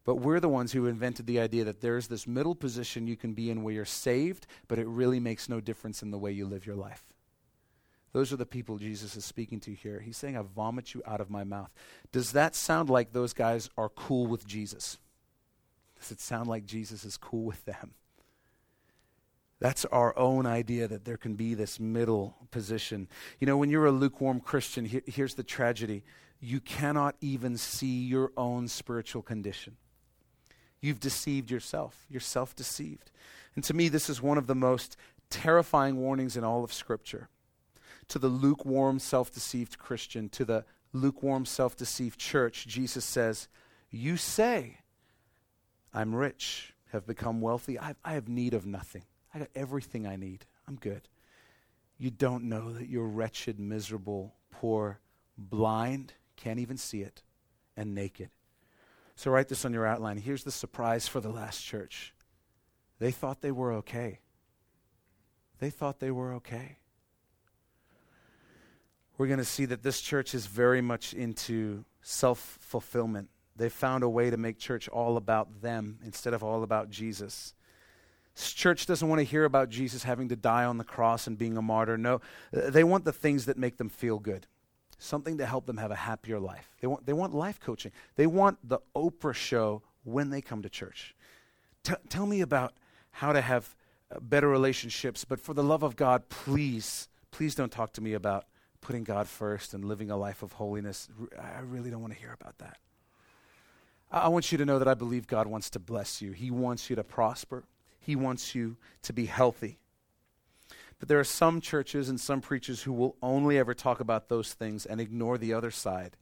But we're the ones who invented the idea that there's this middle position you can be in where you're saved, but it really makes no difference in the way you live your life. Those are the people Jesus is speaking to here. He's saying, I vomit you out of my mouth. Does that sound like those guys are cool with Jesus? Does it sound like Jesus is cool with them? That's our own idea that there can be this middle position. You know, when you're a lukewarm Christian, he- here's the tragedy you cannot even see your own spiritual condition. You've deceived yourself, you're self deceived. And to me, this is one of the most terrifying warnings in all of Scripture. To the lukewarm, self deceived Christian, to the lukewarm, self deceived church, Jesus says, You say, I'm rich, have become wealthy. I, I have need of nothing. I got everything I need. I'm good. You don't know that you're wretched, miserable, poor, blind, can't even see it, and naked. So write this on your outline. Here's the surprise for the last church they thought they were okay. They thought they were okay. We're going to see that this church is very much into self fulfillment. They found a way to make church all about them instead of all about Jesus. This church doesn't want to hear about Jesus having to die on the cross and being a martyr. No, they want the things that make them feel good, something to help them have a happier life. They want, they want life coaching. They want the Oprah show when they come to church. T- tell me about how to have uh, better relationships, but for the love of God, please, please don't talk to me about putting God first and living a life of holiness. I really don't want to hear about that. I want you to know that I believe God wants to bless you. He wants you to prosper. He wants you to be healthy. But there are some churches and some preachers who will only ever talk about those things and ignore the other side.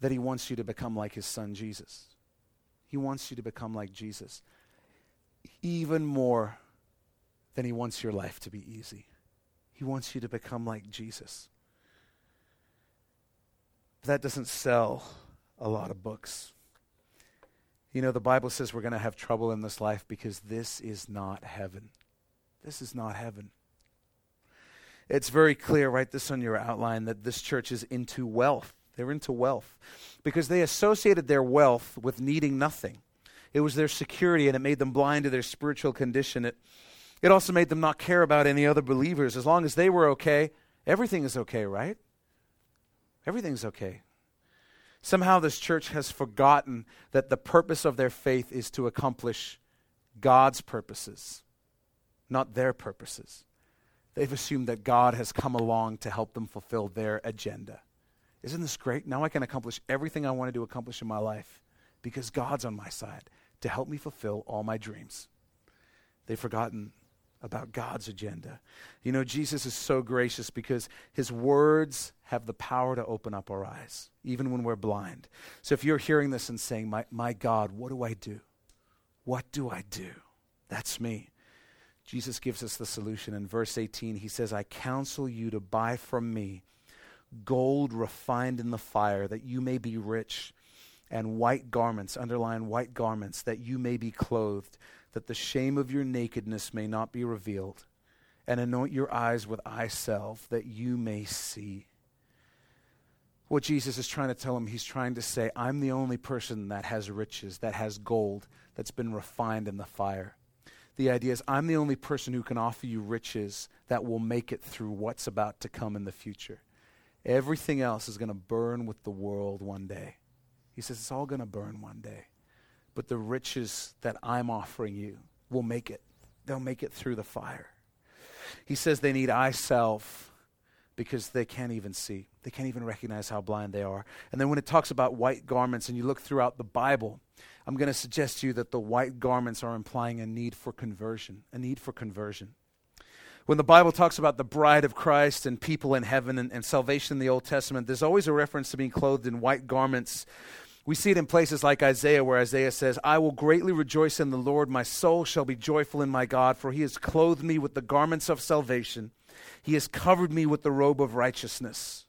That He wants you to become like His Son Jesus. He wants you to become like Jesus. Even more than He wants your life to be easy. He wants you to become like Jesus. That doesn't sell a lot of books. You know, the Bible says we're going to have trouble in this life because this is not heaven. This is not heaven. It's very clear, write this on your outline, that this church is into wealth. They're into wealth because they associated their wealth with needing nothing. It was their security and it made them blind to their spiritual condition. It, it also made them not care about any other believers. As long as they were okay, everything is okay, right? Everything's okay. Somehow, this church has forgotten that the purpose of their faith is to accomplish God's purposes, not their purposes. They've assumed that God has come along to help them fulfill their agenda. Isn't this great? Now I can accomplish everything I wanted to accomplish in my life because God's on my side to help me fulfill all my dreams. They've forgotten about God's agenda. You know, Jesus is so gracious because his words have the power to open up our eyes, even when we're blind. So if you're hearing this and saying, My, my God, what do I do? What do I do? That's me. Jesus gives us the solution. In verse 18, he says, I counsel you to buy from me gold refined in the fire, that you may be rich, and white garments, underline white garments, that you may be clothed that the shame of your nakedness may not be revealed, and anoint your eyes with eye salve that you may see. What Jesus is trying to tell him, he's trying to say, I'm the only person that has riches, that has gold, that's been refined in the fire. The idea is, I'm the only person who can offer you riches that will make it through what's about to come in the future. Everything else is going to burn with the world one day. He says it's all going to burn one day but the riches that I'm offering you will make it. They'll make it through the fire. He says they need eye salve because they can't even see. They can't even recognize how blind they are. And then when it talks about white garments and you look throughout the Bible, I'm going to suggest to you that the white garments are implying a need for conversion, a need for conversion. When the Bible talks about the bride of Christ and people in heaven and, and salvation in the Old Testament, there's always a reference to being clothed in white garments we see it in places like Isaiah, where Isaiah says, I will greatly rejoice in the Lord. My soul shall be joyful in my God, for he has clothed me with the garments of salvation. He has covered me with the robe of righteousness.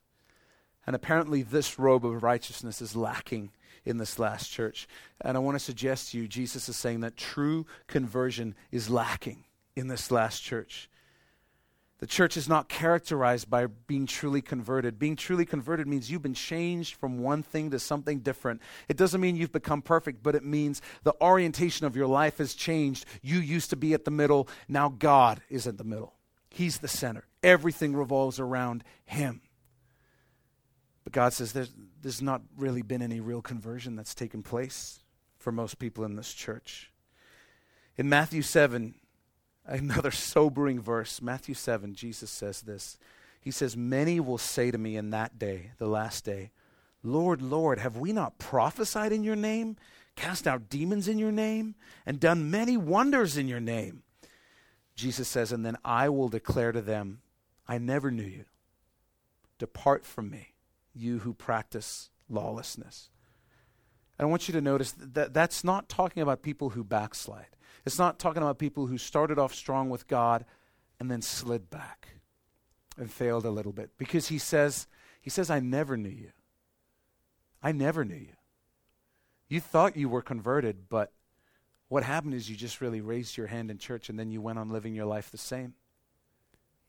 And apparently, this robe of righteousness is lacking in this last church. And I want to suggest to you, Jesus is saying that true conversion is lacking in this last church. The church is not characterized by being truly converted. Being truly converted means you've been changed from one thing to something different. It doesn't mean you've become perfect, but it means the orientation of your life has changed. You used to be at the middle, now God is at the middle. He's the center. Everything revolves around Him. But God says there's, there's not really been any real conversion that's taken place for most people in this church. In Matthew 7, Another sobering verse, Matthew 7, Jesus says this. He says, Many will say to me in that day, the last day, Lord, Lord, have we not prophesied in your name, cast out demons in your name, and done many wonders in your name? Jesus says, And then I will declare to them, I never knew you. Depart from me, you who practice lawlessness. I want you to notice that that's not talking about people who backslide. It's not talking about people who started off strong with God and then slid back and failed a little bit. Because he says, he says, I never knew you. I never knew you. You thought you were converted, but what happened is you just really raised your hand in church and then you went on living your life the same.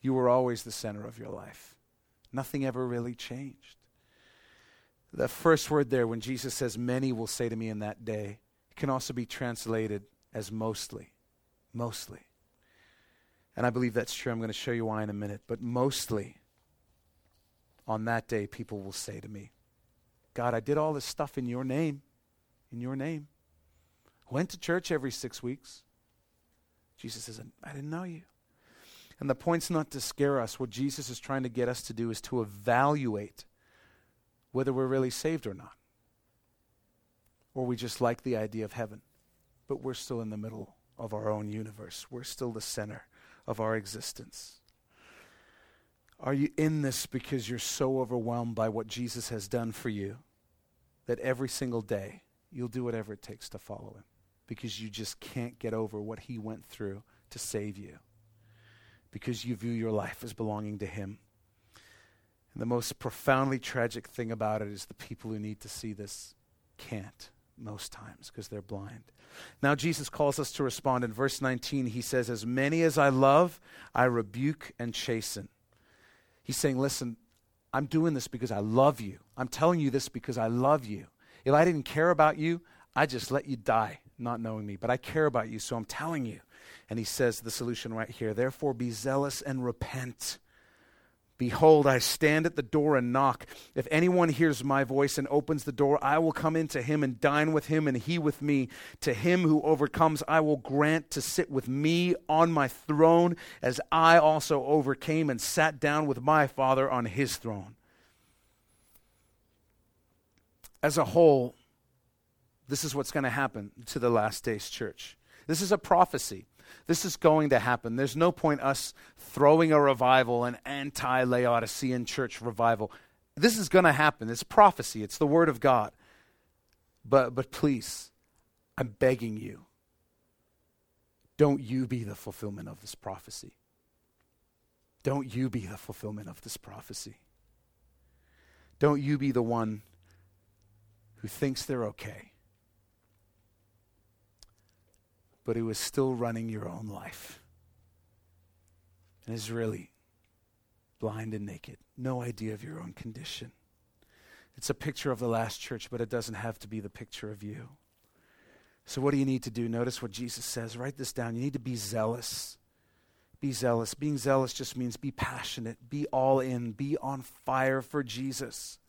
You were always the center of your life. Nothing ever really changed. The first word there, when Jesus says, Many will say to me in that day, it can also be translated as mostly. Mostly. And I believe that's true. I'm going to show you why in a minute. But mostly, on that day, people will say to me, God, I did all this stuff in your name. In your name. Went to church every six weeks. Jesus says, I didn't know you. And the point's not to scare us. What Jesus is trying to get us to do is to evaluate whether we're really saved or not. Or we just like the idea of heaven, but we're still in the middle of our own universe. We're still the center of our existence. Are you in this because you're so overwhelmed by what Jesus has done for you that every single day you'll do whatever it takes to follow him because you just can't get over what he went through to save you? Because you view your life as belonging to him. And the most profoundly tragic thing about it is the people who need to see this can't most times because they're blind. Now, Jesus calls us to respond. In verse 19, he says, As many as I love, I rebuke and chasten. He's saying, Listen, I'm doing this because I love you. I'm telling you this because I love you. If I didn't care about you, I'd just let you die not knowing me. But I care about you, so I'm telling you. And he says the solution right here Therefore, be zealous and repent. Behold, I stand at the door and knock. If anyone hears my voice and opens the door, I will come into him and dine with him and he with me. To him who overcomes, I will grant to sit with me on my throne, as I also overcame and sat down with my Father on his throne. As a whole, this is what's going to happen to the last days church. This is a prophecy. This is going to happen. There's no point us throwing a revival, an anti Laodicean church revival. This is going to happen. It's prophecy, it's the word of God. But, but please, I'm begging you, don't you be the fulfillment of this prophecy. Don't you be the fulfillment of this prophecy. Don't you be the one who thinks they're okay but who is still running your own life and is really blind and naked, no idea of your own condition. It's a picture of the last church, but it doesn't have to be the picture of you. So, what do you need to do? Notice what Jesus says. Write this down. You need to be zealous. Be zealous. Being zealous just means be passionate, be all in, be on fire for Jesus.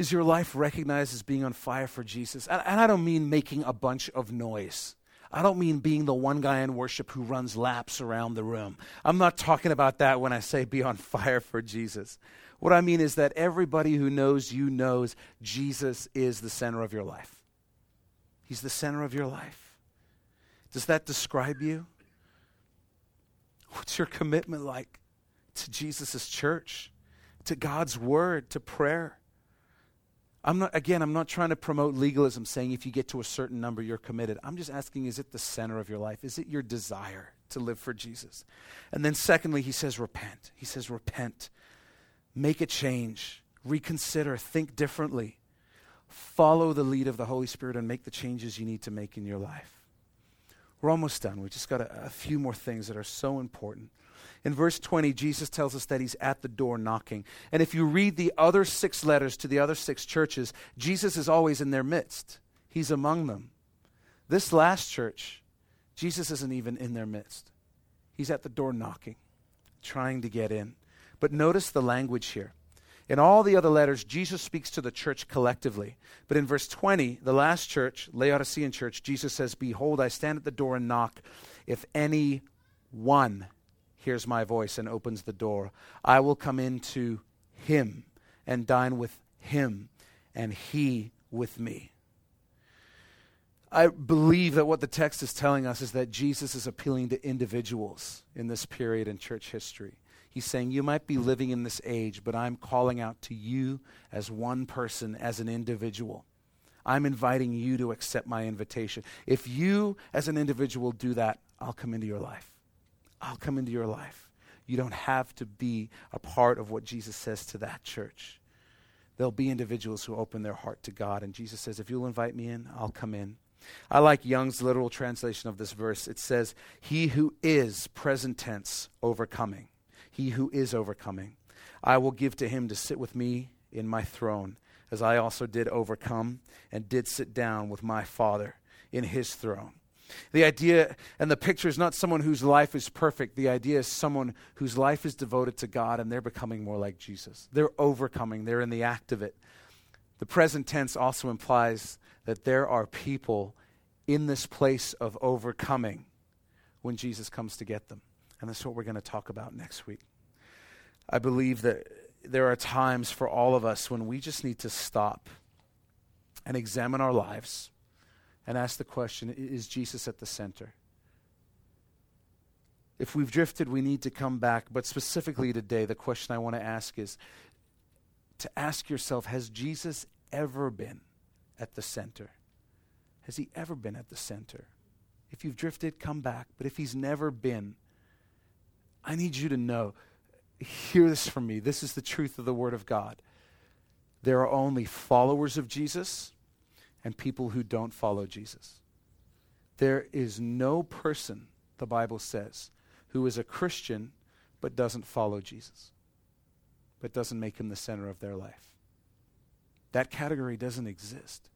Is your life recognized as being on fire for Jesus? And, I don't mean making a bunch of noise. I don't mean being the one guy in worship who runs laps around the room. I'm not talking about that when I say be on fire for Jesus. What I mean is that everybody who knows you knows Jesus is the center of your life. He's the center of your life. Does that describe you? What's your commitment like to Jesus' church, to God's word, to prayer? I'm not, again, I'm not trying to promote legalism saying if you get to a certain number, you're committed. I'm just asking, is it the center of your life? Is it your desire to live for Jesus? And then, secondly, he says, repent. He says, repent. Make a change. Reconsider. Think differently. Follow the lead of the Holy Spirit and make the changes you need to make in your life. We're almost done. We've just got a, a few more things that are so important. In verse 20, Jesus tells us that he's at the door knocking. And if you read the other six letters to the other six churches, Jesus is always in their midst, he's among them. This last church, Jesus isn't even in their midst. He's at the door knocking, trying to get in. But notice the language here. In all the other letters, Jesus speaks to the church collectively. But in verse 20, the last church, Laodicean church, Jesus says, Behold, I stand at the door and knock. If any one hears my voice and opens the door, I will come into him and dine with him and he with me. I believe that what the text is telling us is that Jesus is appealing to individuals in this period in church history. He's saying, You might be living in this age, but I'm calling out to you as one person, as an individual. I'm inviting you to accept my invitation. If you, as an individual, do that, I'll come into your life. I'll come into your life. You don't have to be a part of what Jesus says to that church. There'll be individuals who open their heart to God, and Jesus says, If you'll invite me in, I'll come in. I like Young's literal translation of this verse. It says, He who is, present tense, overcoming. He who is overcoming. I will give to him to sit with me in my throne, as I also did overcome and did sit down with my Father in his throne. The idea and the picture is not someone whose life is perfect. The idea is someone whose life is devoted to God and they're becoming more like Jesus. They're overcoming, they're in the act of it. The present tense also implies that there are people in this place of overcoming when Jesus comes to get them. And that's what we're going to talk about next week. I believe that there are times for all of us when we just need to stop and examine our lives and ask the question Is Jesus at the center? If we've drifted, we need to come back. But specifically today, the question I want to ask is to ask yourself Has Jesus ever been at the center? Has he ever been at the center? If you've drifted, come back. But if he's never been, I need you to know hear this from me. This is the truth of the Word of God. There are only followers of Jesus and people who don't follow Jesus. There is no person, the Bible says, who is a Christian but doesn't follow Jesus, but doesn't make him the center of their life. That category doesn't exist.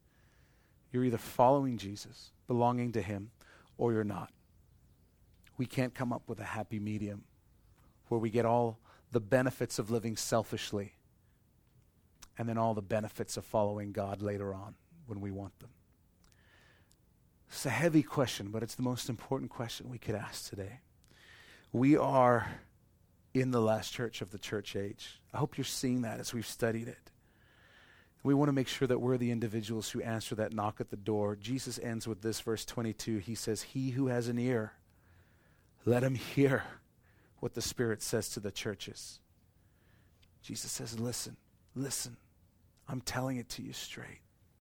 You're either following Jesus, belonging to him, or you're not. We can't come up with a happy medium where we get all the benefits of living selfishly and then all the benefits of following God later on when we want them. It's a heavy question, but it's the most important question we could ask today. We are in the last church of the church age. I hope you're seeing that as we've studied it. We want to make sure that we're the individuals who answer that knock at the door. Jesus ends with this, verse 22. He says, He who has an ear, let him hear what the Spirit says to the churches. Jesus says, Listen, listen. I'm telling it to you straight.